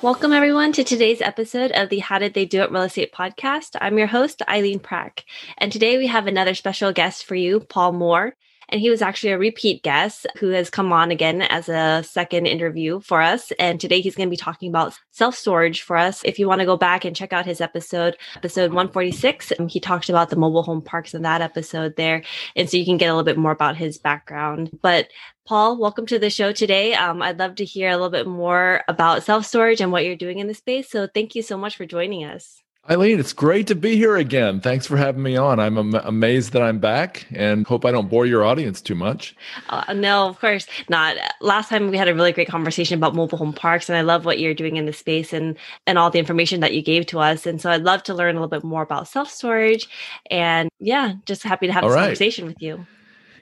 Welcome, everyone, to today's episode of the How Did They Do It Real Estate podcast. I'm your host, Eileen Prack, and today we have another special guest for you, Paul Moore. And he was actually a repeat guest who has come on again as a second interview for us. And today he's going to be talking about self storage for us. If you want to go back and check out his episode, episode 146, um, he talked about the mobile home parks in that episode there. And so you can get a little bit more about his background. But Paul, welcome to the show today. Um, I'd love to hear a little bit more about self storage and what you're doing in the space. So thank you so much for joining us. Eileen, it's great to be here again. Thanks for having me on. I'm am- amazed that I'm back and hope I don't bore your audience too much. Uh, no, of course not. Last time we had a really great conversation about mobile home parks, and I love what you're doing in the space and, and all the information that you gave to us. And so I'd love to learn a little bit more about self storage. And yeah, just happy to have all this right. conversation with you.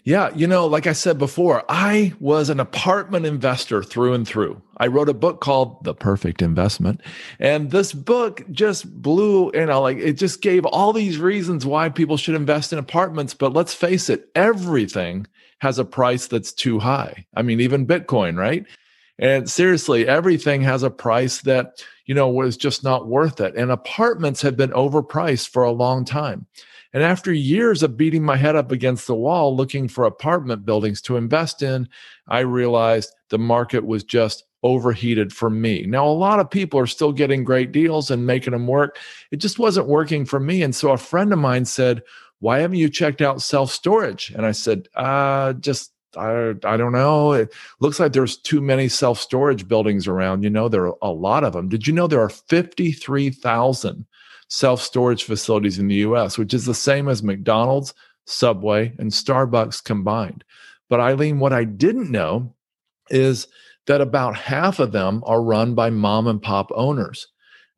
Yeah, you know, like I said before, I was an apartment investor through and through. I wrote a book called The Perfect Investment. And this book just blew, you know, like it just gave all these reasons why people should invest in apartments. But let's face it, everything has a price that's too high. I mean, even Bitcoin, right? And seriously, everything has a price that, you know, was just not worth it. And apartments have been overpriced for a long time. And after years of beating my head up against the wall looking for apartment buildings to invest in, I realized the market was just overheated for me. Now, a lot of people are still getting great deals and making them work. It just wasn't working for me. And so a friend of mine said, Why haven't you checked out self storage? And I said, uh, just I, I don't know. It looks like there's too many self storage buildings around. You know, there are a lot of them. Did you know there are 53,000 self storage facilities in the US, which is the same as McDonald's, Subway, and Starbucks combined. But Eileen, what I didn't know is that about half of them are run by mom and pop owners.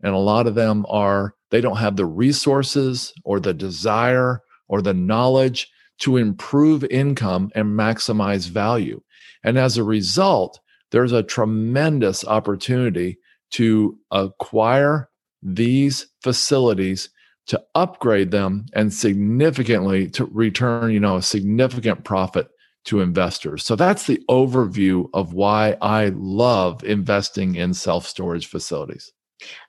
And a lot of them are, they don't have the resources or the desire or the knowledge to improve income and maximize value. And as a result, there's a tremendous opportunity to acquire these facilities to upgrade them and significantly to return, you know, a significant profit to investors. So that's the overview of why I love investing in self-storage facilities.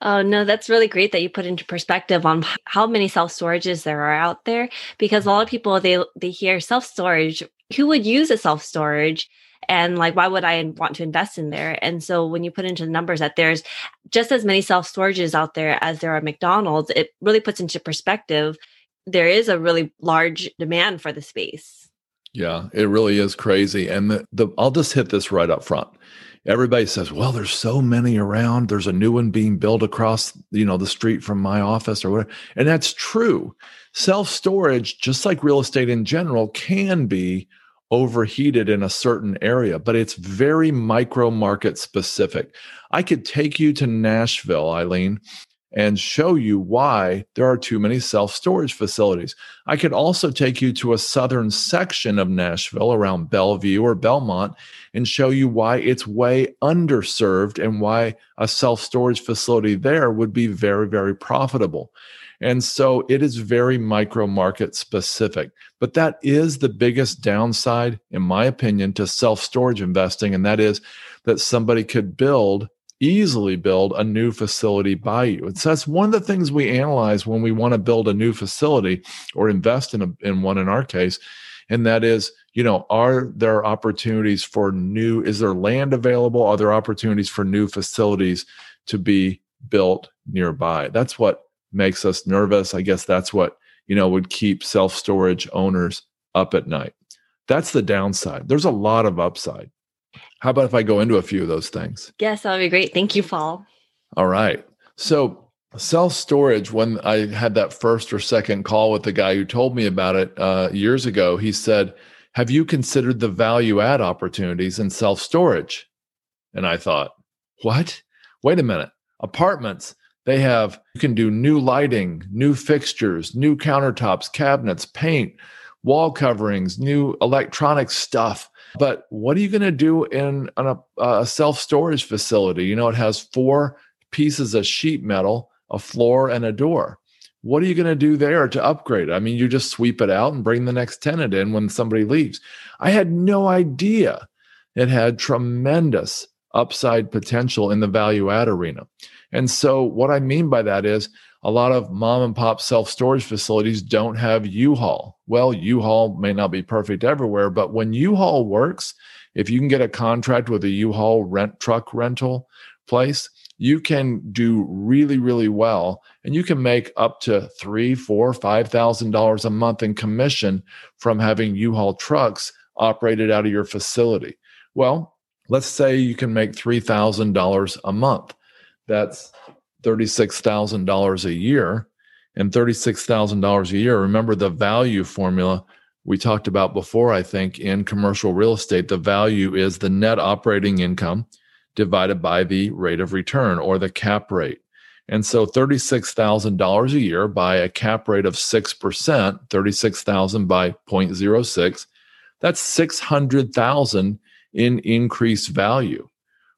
Oh no, that's really great that you put into perspective on how many self-storages there are out there because a lot of people they they hear self-storage, who would use a self-storage? and like why would i want to invest in there? And so when you put into the numbers that there's just as many self storages out there as there are mcdonald's it really puts into perspective there is a really large demand for the space. Yeah it really is crazy. And the, the i'll just hit this right up front. Everybody says well there's so many around. There's a new one being built across you know the street from my office or whatever. And that's true. Self storage just like real estate in general can be overheated in a certain area, but it's very micro market specific. I could take you to Nashville, Eileen, and show you why there are too many self storage facilities. I could also take you to a southern section of Nashville around Bellevue or Belmont and show you why it's way underserved and why a self storage facility there would be very, very profitable. And so it is very micro market specific. But that is the biggest downside, in my opinion, to self storage investing. And that is that somebody could build, easily build a new facility by you. And so that's one of the things we analyze when we want to build a new facility or invest in, a, in one in our case. And that is, you know, are there opportunities for new, is there land available? Are there opportunities for new facilities to be built nearby? That's what makes us nervous. I guess that's what, you know, would keep self storage owners up at night. That's the downside. There's a lot of upside. How about if I go into a few of those things? Yes, that would be great. Thank you, Paul. All right. So, self storage, when I had that first or second call with the guy who told me about it uh, years ago, he said, Have you considered the value add opportunities in self storage? And I thought, What? Wait a minute. Apartments, They have, you can do new lighting, new fixtures, new countertops, cabinets, paint, wall coverings, new electronic stuff. But what are you going to do in a, self storage facility? You know, it has four pieces of sheet metal, a floor, and a door. What are you going to do there to upgrade? I mean, you just sweep it out and bring the next tenant in when somebody leaves. I had no idea it had tremendous upside potential in the value add arena. And so, what I mean by that is a lot of mom and pop self storage facilities don't have U Haul. Well, U Haul may not be perfect everywhere, but when U Haul works, if you can get a contract with a U Haul rent truck rental place, you can do really, really well, and you can make up to three, four, five thousand dollars a month in commission from having U-Haul trucks operated out of your facility. Well, let's say you can make three thousand dollars a month. That's thirty-six thousand dollars a year, and thirty-six thousand dollars a year. Remember the value formula we talked about before. I think in commercial real estate, the value is the net operating income divided by the rate of return or the cap rate. And so $36,000 a year by a cap rate of 6%, 36,000 by 0.06, that's 600,000 in increased value.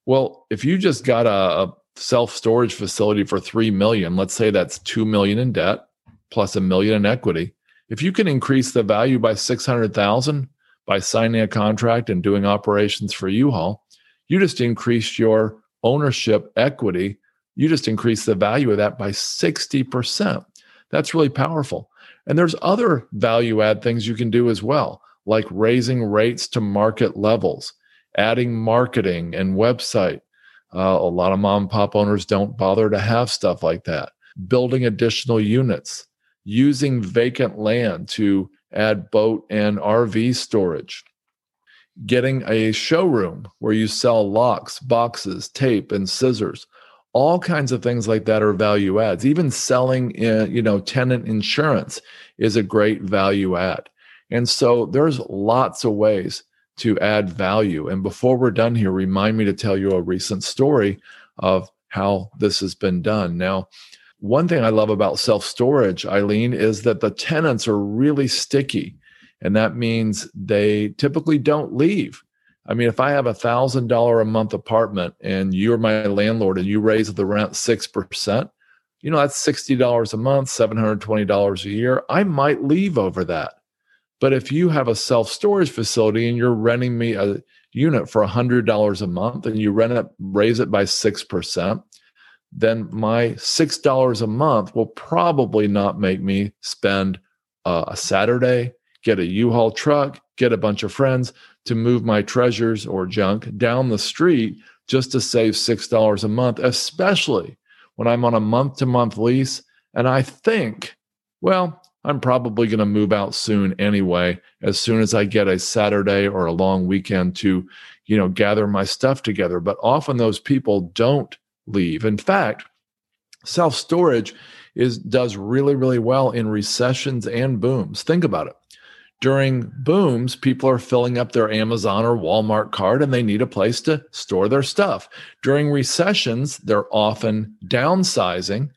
Well, if you just got a, a self-storage facility for 3 million, let's say that's 2 million in debt plus a million in equity, if you can increase the value by 600,000 by signing a contract and doing operations for U-Haul, you just increased your ownership equity. You just increased the value of that by 60%. That's really powerful. And there's other value add things you can do as well, like raising rates to market levels, adding marketing and website. Uh, a lot of mom and pop owners don't bother to have stuff like that. Building additional units, using vacant land to add boat and RV storage getting a showroom where you sell locks, boxes, tape, and scissors. All kinds of things like that are value adds. Even selling, in, uh, you know, tenant insurance is a great value add. And so there's lots of ways to add value. And before we're done here, remind me to tell you a recent story of how this has been done. Now, one thing I love about self storage, Eileen, is that the tenants are really sticky. And that means they typically don't leave. I mean, if I have a thousand dollar a month apartment and you're my landlord and you raise the rent six percent, you know that's sixty dollars a month, seven hundred twenty dollars a year. I might leave over that. But if you have a self storage facility and you're renting me a unit for a hundred dollars a month and you rent it, raise it by six percent, then my six dollars a month will probably not make me spend uh, a Saturday, get a U-Haul truck, get a bunch of friends to move my treasures or junk down the street just to save $6 a month, especially when I'm on a month to month lease. And I think, well, I'm probably going to move out soon anyway, as soon as I get a Saturday or a long weekend to, you know, gather my stuff together. But often those people don't leave. In fact, self storage is does really really well in recessions and booms. Think about it during booms, people are filling up their Amazon or Walmart cart and they need a place to store their stuff. During recessions, they're often downsizing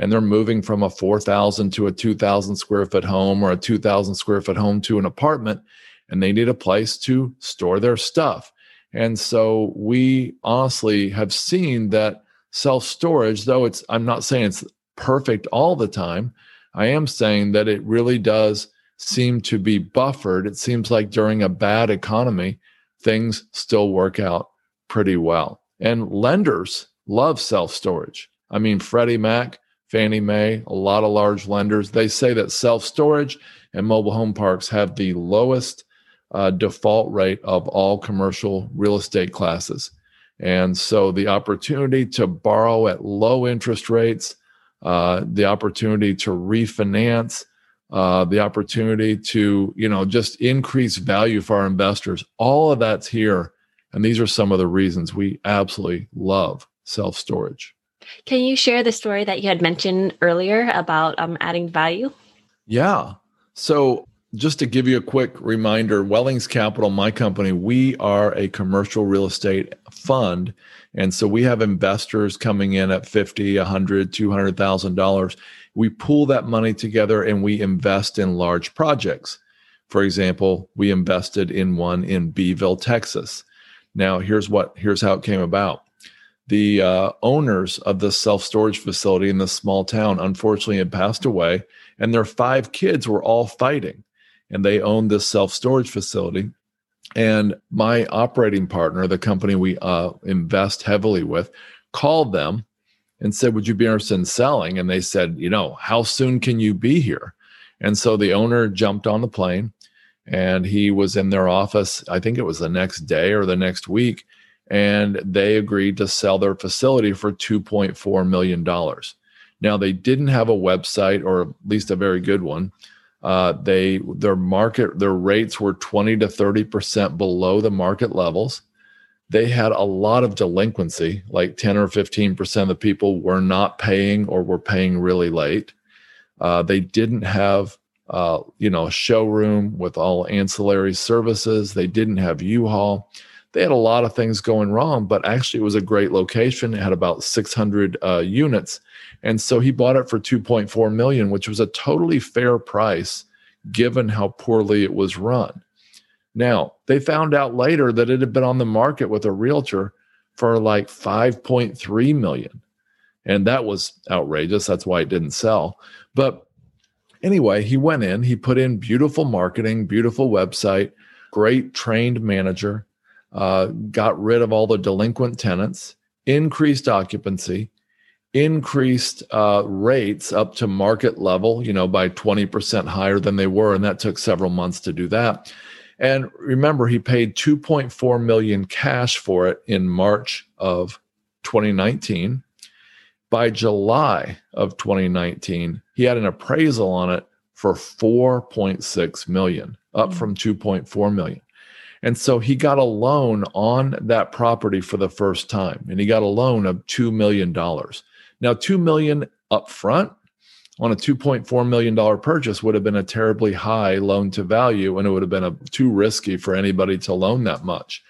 and they're moving from a 4,000 to a 2,000 square foot home or a 2,000 square foot home to an apartment and they need a place to store their stuff. And so we honestly have seen that self storage, though it's, I'm not saying it's perfect all the time, I am saying that it really does seem to be buffered, it seems like during a bad economy, things still work out pretty well. And lenders love self storage. I mean, Freddie Mac, Fannie Mae, a lot of large lenders, they say that self storage and mobile home parks have the lowest uh, default rate of all commercial real estate classes. And so the opportunity to borrow at low interest rates, uh, the opportunity to refinance, uh, the opportunity to you know just increase value for our investors all of that's here. And these are some of the reasons we absolutely love self storage can you share the story that you had mentioned earlier about um, adding value yeah so just to give you a quick reminder, Wellings Capital, my company, we are a commercial real estate fund. And so we have investors coming in at 50, 100, 200,000 dollars. We pool that money together and we invest in large projects. For example, we invested in one in Beeville, Texas. Now, here's what here's how it came about the uh, owners of the self storage facility in this small town unfortunately had passed away, and their five kids were all fighting. And they owned this self storage facility. And my operating partner, the company we uh, invest heavily with, called them and said, Would you be interested in selling? And they said, You know, how soon can you be here? And so the owner jumped on the plane and he was in their office. I think it was the next day or the next week and they agreed to sell their facility for $2.4 million. Now, they didn't have a website, or at least a very good one. Uh, they their market their rates were 20 to 30 percent below the market levels they had a lot of delinquency like 10 or 15 percent of the people were not paying or were paying really late uh, they didn't have uh, you know a showroom with all ancillary services they didn't have u-haul they had a lot of things going wrong, but actually it was a great location. It had about 600 uh, units, and so he bought it for 2.4 million, which was a totally fair price given how poorly it was run. Now they found out later that it had been on the market with a realtor for like 5.3 million, and that was outrageous. That's why it didn't sell. But anyway, he went in, he put in beautiful marketing, beautiful website, great trained manager uh, got rid of all the delinquent tenants, increased occupancy, increased uh, rates up to market level, you know, by 20% higher than they were. And that took several months to do that. And remember, he paid 2.4 million cash for it in March of 2019. By July of 2019, he had an appraisal on it for 4.6 million, up mm-hmm. from 2.4 million. And so he got a loan on that property for the first time, and he got a loan of $2 million. Now, $2 million up front on a $2.4 million purchase would have been a terribly high loan to value, and it would have been a, too risky for anybody to loan that much.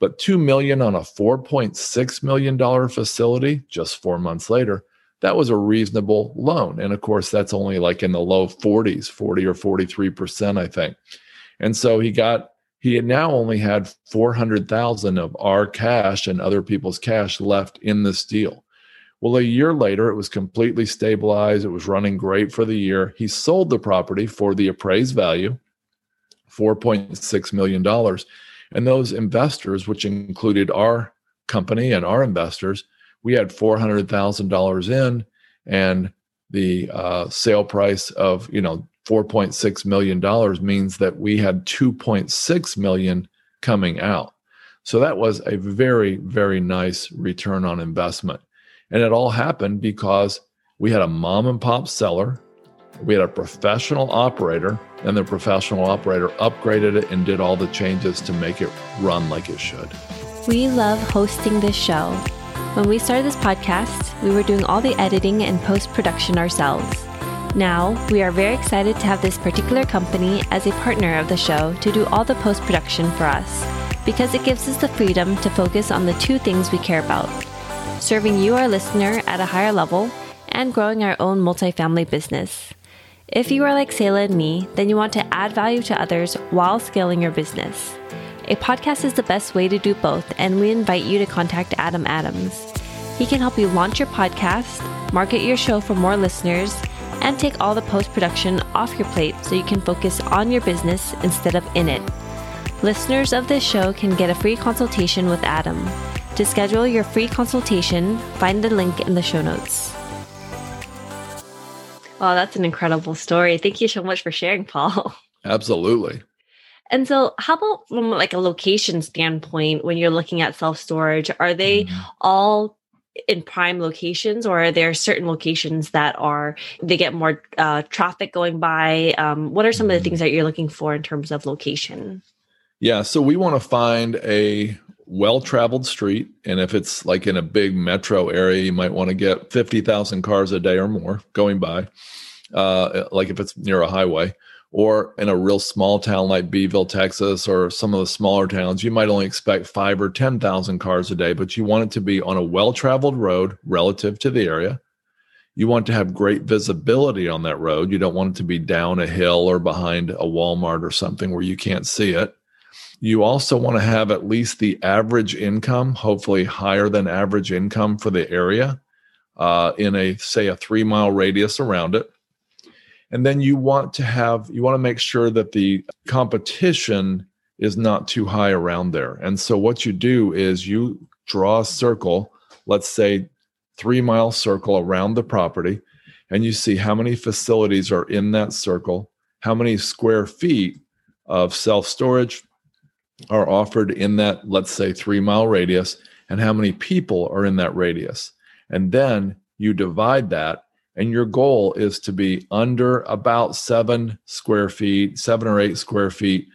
But 2 million on a $4.6 million facility just four months later, that was a reasonable loan. And of course, that's only like in the low 40s, 40 or 43%, I think. And so he got he had now only had 400,000 of our cash and other people's cash left in this deal. Well, a year later, it was completely stabilized. It was running great for the year. He sold the property for the appraised value, $4.6 million. And those investors, which included our company and our investors, we had $400,000 in and the uh, sale price of, you know, 4.6 million dollars means that we had 2.6 million coming out. So that was a very very nice return on investment. And it all happened because we had a mom and pop seller, we had a professional operator, and the professional operator upgraded it and did all the changes to make it run like it should. We love hosting this show. When we started this podcast, we were doing all the editing and post production ourselves. Now, we are very excited to have this particular company as a partner of the show to do all the post production for us because it gives us the freedom to focus on the two things we care about serving you, our listener, at a higher level and growing our own multifamily business. If you are like Selah and me, then you want to add value to others while scaling your business. A podcast is the best way to do both, and we invite you to contact Adam Adams. He can help you launch your podcast, market your show for more listeners, and take all the post production off your plate so you can focus on your business instead of in it. Listeners of this show can get a free consultation with Adam. To schedule your free consultation, find the link in the show notes. Wow, that's an incredible story. Thank you so much for sharing, Paul. Absolutely. And so, how about from like a location standpoint when you're looking at self storage? Are they mm-hmm. all in prime locations or are there certain locations that are they get more uh, traffic going by? Um, what are some of the things that you're looking for in terms of location? Yeah so we want to find a well traveled street and if it's like in a big metro area you might want to get 50,000 cars a day or more going by. Uh, like if it's near a highway or in a real small town like Beeville, Texas, or some of the smaller towns, you might only expect five or 10,000 cars a day, but you want it to be on a well traveled road relative to the area. You want to have great visibility on that road. You don't want it to be down a hill or behind a Walmart or something where you can't see it. You also want to have at least the average income, hopefully higher than average income for the area, uh, in a, say, a three mile radius around it and then you want to have you want to make sure that the competition is not too high around there. And so what you do is you draw a circle let's say three mile circle around the property and you see how many facilities are in that circle how many square feet of self storage are offered in that let's say three mile radius and how many people are in that radius. And then you divide that and your goal is to be under about seven square feet, seven or eight square feet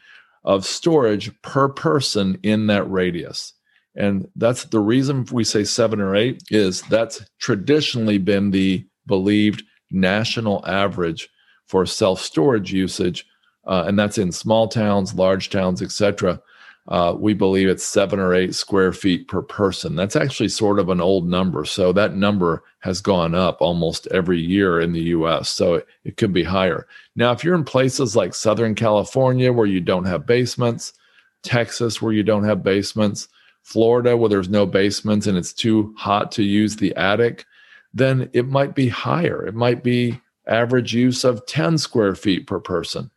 of storage per person in that radius. And that's the reason we say seven or eight is that's traditionally been the believed national average for self storage usage. Uh, and that's in small towns, large towns, etc uh, we believe it's seven or eight square feet per person. That's actually sort of an old number. So that number has gone up almost every year in the US. So it, it could be higher. Now, if you're in places like Southern California where you don't have basements, Texas where you don't have basements, Florida where there's no basements and it's too hot to use the attic, then it might be higher. It might be average use of 10 square feet per person.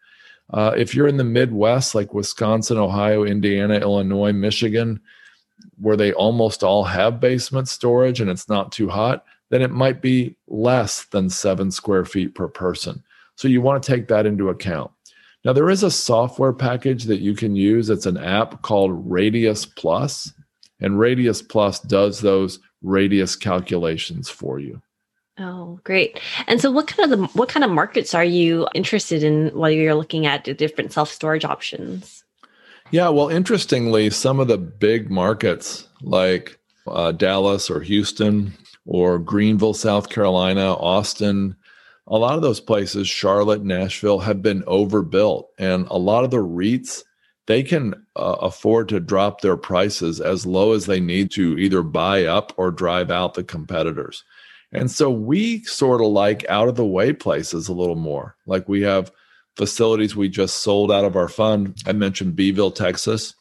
Uh, if you're in the Midwest, like Wisconsin, Ohio, Indiana, Illinois, Michigan, where they almost all have basement storage and it's not too hot, then it might be less than seven square feet per person. So you want to take that into account. Now, there is a software package that you can use. It's an app called Radius Plus, and Radius Plus does those radius calculations for you. Oh, great. And so what kind of the what kind of markets are you interested in while you're looking at the different self-storage options? Yeah, well, interestingly, some of the big markets like uh, Dallas or Houston or Greenville, South Carolina, Austin, a lot of those places, Charlotte, Nashville, have been overbuilt. And a lot of the REITs, they can uh, afford to drop their prices as low as they need to either buy up or drive out the competitors. And so we sort of like out of the way places a little more. Like we have facilities we just sold out of our fund. I mentioned Beeville, Texas,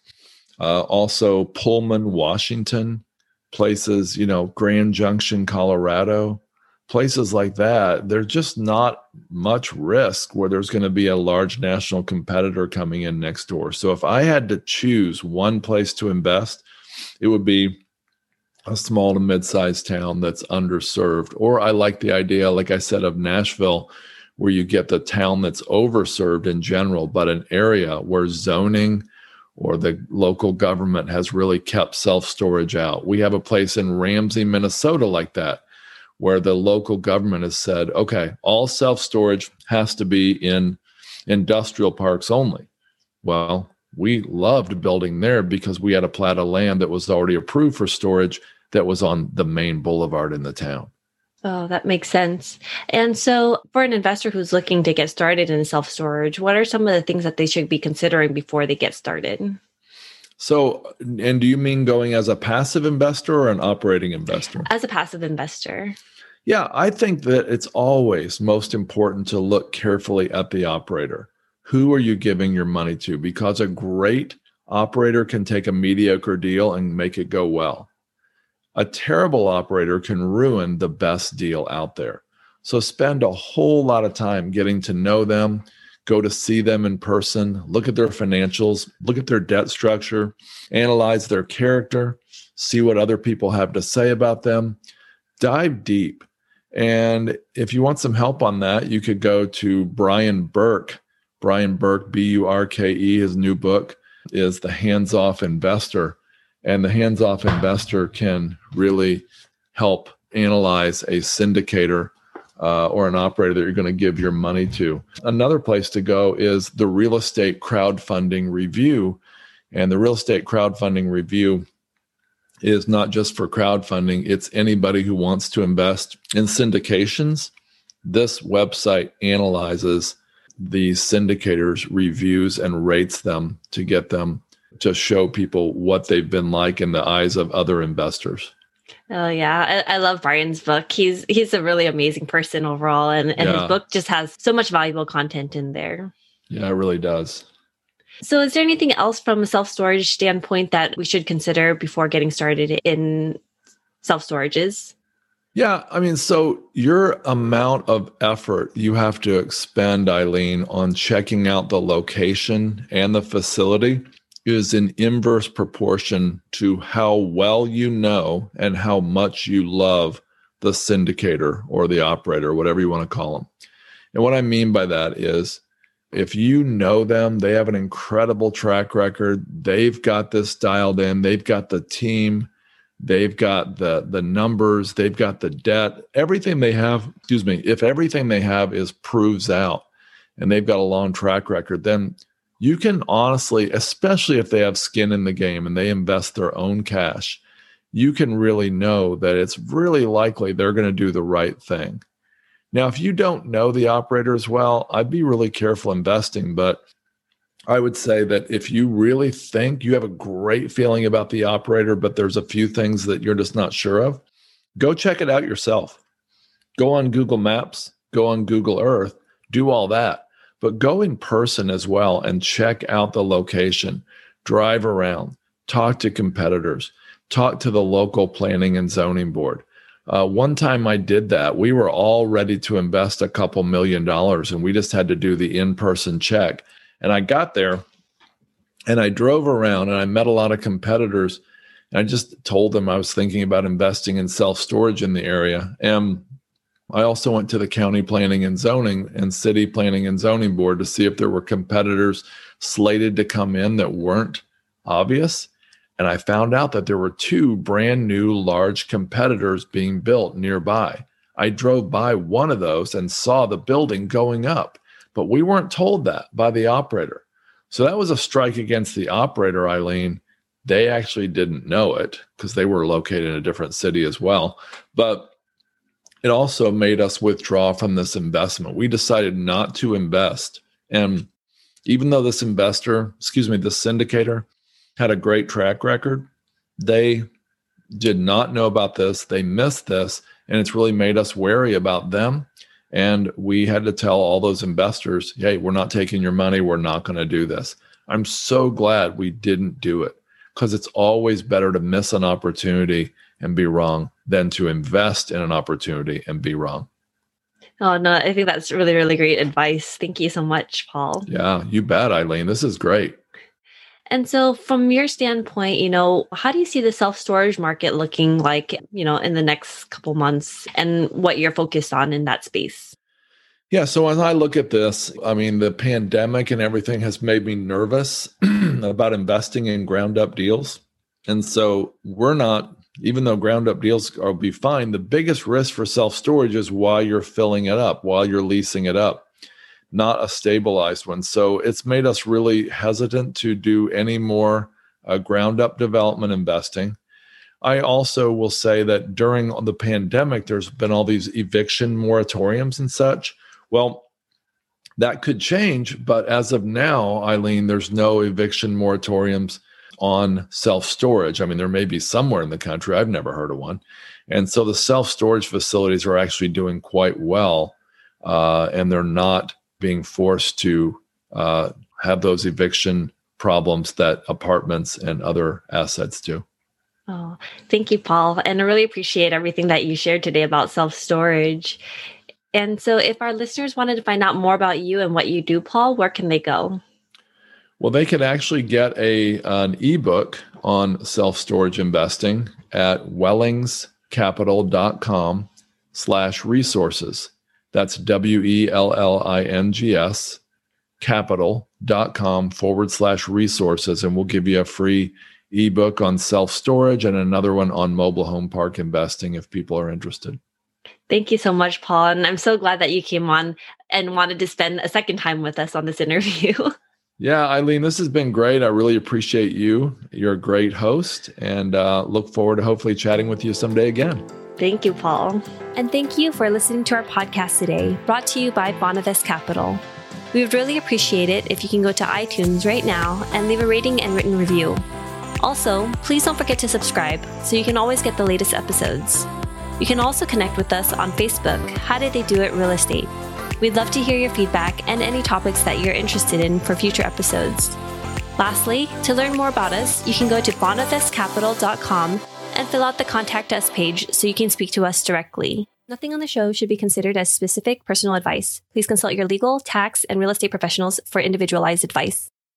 uh, also Pullman, Washington, places, you know, Grand Junction, Colorado, places like that. There's just not much risk where there's going to be a large national competitor coming in next door. So if I had to choose one place to invest, it would be a small to mid-sized town that's underserved or i like the idea like i said of nashville where you get the town that's overserved in general but an area where zoning or the local government has really kept self-storage out. We have a place in ramsey minnesota like that where the local government has said okay all self-storage has to be in industrial parks only. Well we loved building there because we had a plat of land that was already approved for storage that was on the main boulevard in the town. Oh, that makes sense. And so, for an investor who's looking to get started in self storage, what are some of the things that they should be considering before they get started? So, and do you mean going as a passive investor or an operating investor? As a passive investor. Yeah, I think that it's always most important to look carefully at the operator. Who are you giving your money to? Because a great operator can take a mediocre deal and make it go well a terrible operator can ruin the best deal out there. So spend a whole lot of time getting to know them, go to see them in person, look at their financials, look at their debt structure, analyze their character, see what other people have to say about them, dive deep. And if you want some help on that, you could go to Brian Burke. Brian Burke, B U R K E, his new book is The Hands Off Investor and the hands off investor can really help analyze a syndicator uh, or an operator that you're going to give your money to. Another place to go is the real estate crowdfunding review. And the real estate crowdfunding review is not just for crowdfunding, it's anybody who wants to invest in syndications. This website analyzes the syndicators reviews and rates them to get them to show people what they've been like in the eyes of other investors. Oh yeah, I, I, love Brian's book. He's he's a really amazing person overall, and and yeah. his book just has so much valuable content in there. Yeah, it really does. So, is there anything else from a self storage standpoint that we should consider before getting started in self storages? Yeah, I mean, so your amount of effort you have to expend, Eileen, on checking out the location and the facility is in inverse proportion to how well you know and how much you love the syndicator or the operator, whatever you want to call them. And what I mean by that is if you know them, they have an incredible track record. They've got this dialed in, they've got the team, they've got the the numbers, they've got the debt, everything they have, excuse me, if everything they have is proves out and they've got a long track record, then you can honestly, especially if they have skin in the game and they invest their own cash, you can really know that it's really likely they're going to do the right thing. Now, if you don't know the operator as well, I'd be really careful investing. But I would say that if you really think you have a great feeling about the operator, but there's a few things that you're just not sure of, go check it out yourself. Go on Google Maps, go on Google Earth, do all that but go in person as well and check out the location, drive around, talk to competitors, talk to the local planning and zoning board. Uh, one time I did that. We were all ready to invest a couple million dollars, and we just had to do the in person check. And I got there and I drove around and I met a lot of competitors. And I just told them I was thinking about investing in self storage in the area. And I also went to the county planning and zoning and city planning and zoning board to see if there were competitors slated to come in that weren't obvious. And I found out that there were two brand new large competitors being built nearby. I drove by one of those and saw the building going up, but we weren't told that by the operator. So that was a strike against the operator, Eileen. They actually didn't know it because they were located in a different city as well. But it also made us withdraw from this investment. We decided not to invest. And even though this investor, excuse me, this syndicator had a great track record, they did not know about this. They missed this. And it's really made us wary about them. And we had to tell all those investors, hey, we're not taking your money. We're not going to do this. I'm so glad we didn't do it because it's always better to miss an opportunity and be wrong than to invest in an opportunity and be wrong. Oh, no, I think that's really, really great advice. Thank you so much, Paul. Yeah, you bet, Eileen. This is great. And so, from your standpoint, you know, how do you see the self storage market looking like, you know, in the next couple months and what you're focused on in that space? Yeah. So, as I look at this, I mean, the pandemic and everything has made me nervous about investing in ground up deals. And so, we're not even though ground up deals will be fine, the biggest risk for self storage is while you're filling it up, while you're leasing it up, not a stabilized one. So it's made us really hesitant to do any more uh, ground up development investing. I also will say that during the pandemic, there's been all these eviction moratoriums and such. Well, that could change, but as of now, Eileen, there's no eviction moratoriums on self storage. I mean, there may be somewhere in the country. I've never heard of one. And so the self storage facilities are actually doing quite well, uh, and they're not being forced to uh, have those eviction problems that apartments and other assets do. Oh, thank you, Paul. And I really appreciate everything that you shared today about self storage. And so, if our listeners wanted to find out more about you and what you do, Paul, where can they go? Well, they could actually get a an ebook on self storage investing at wellingscapital.com slash resources. That's W E L L I N G S capital.com forward slash resources. And we'll give you a free ebook on self storage and another one on mobile home park investing if people are interested. Thank you so much, Paul. And I'm so glad that you came on and wanted to spend a second time with us on this interview. Yeah, Eileen, this has been great. I really appreciate you. You're a great host and uh, look forward to hopefully chatting with you someday again. Thank you, Paul. And thank you for listening to our podcast today, brought to you by Bonavest Capital. We would really appreciate it if you can go to iTunes right now and leave a rating and written review. Also, please don't forget to subscribe so you can always get the latest episodes. You can also connect with us on Facebook, How Did They Do It Real Estate. We'd love to hear your feedback and any topics that you're interested in for future episodes. Lastly, to learn more about us, you can go to bonavestcapital.com and fill out the Contact Us page so you can speak to us directly. Nothing on the show should be considered as specific personal advice. Please consult your legal, tax, and real estate professionals for individualized advice.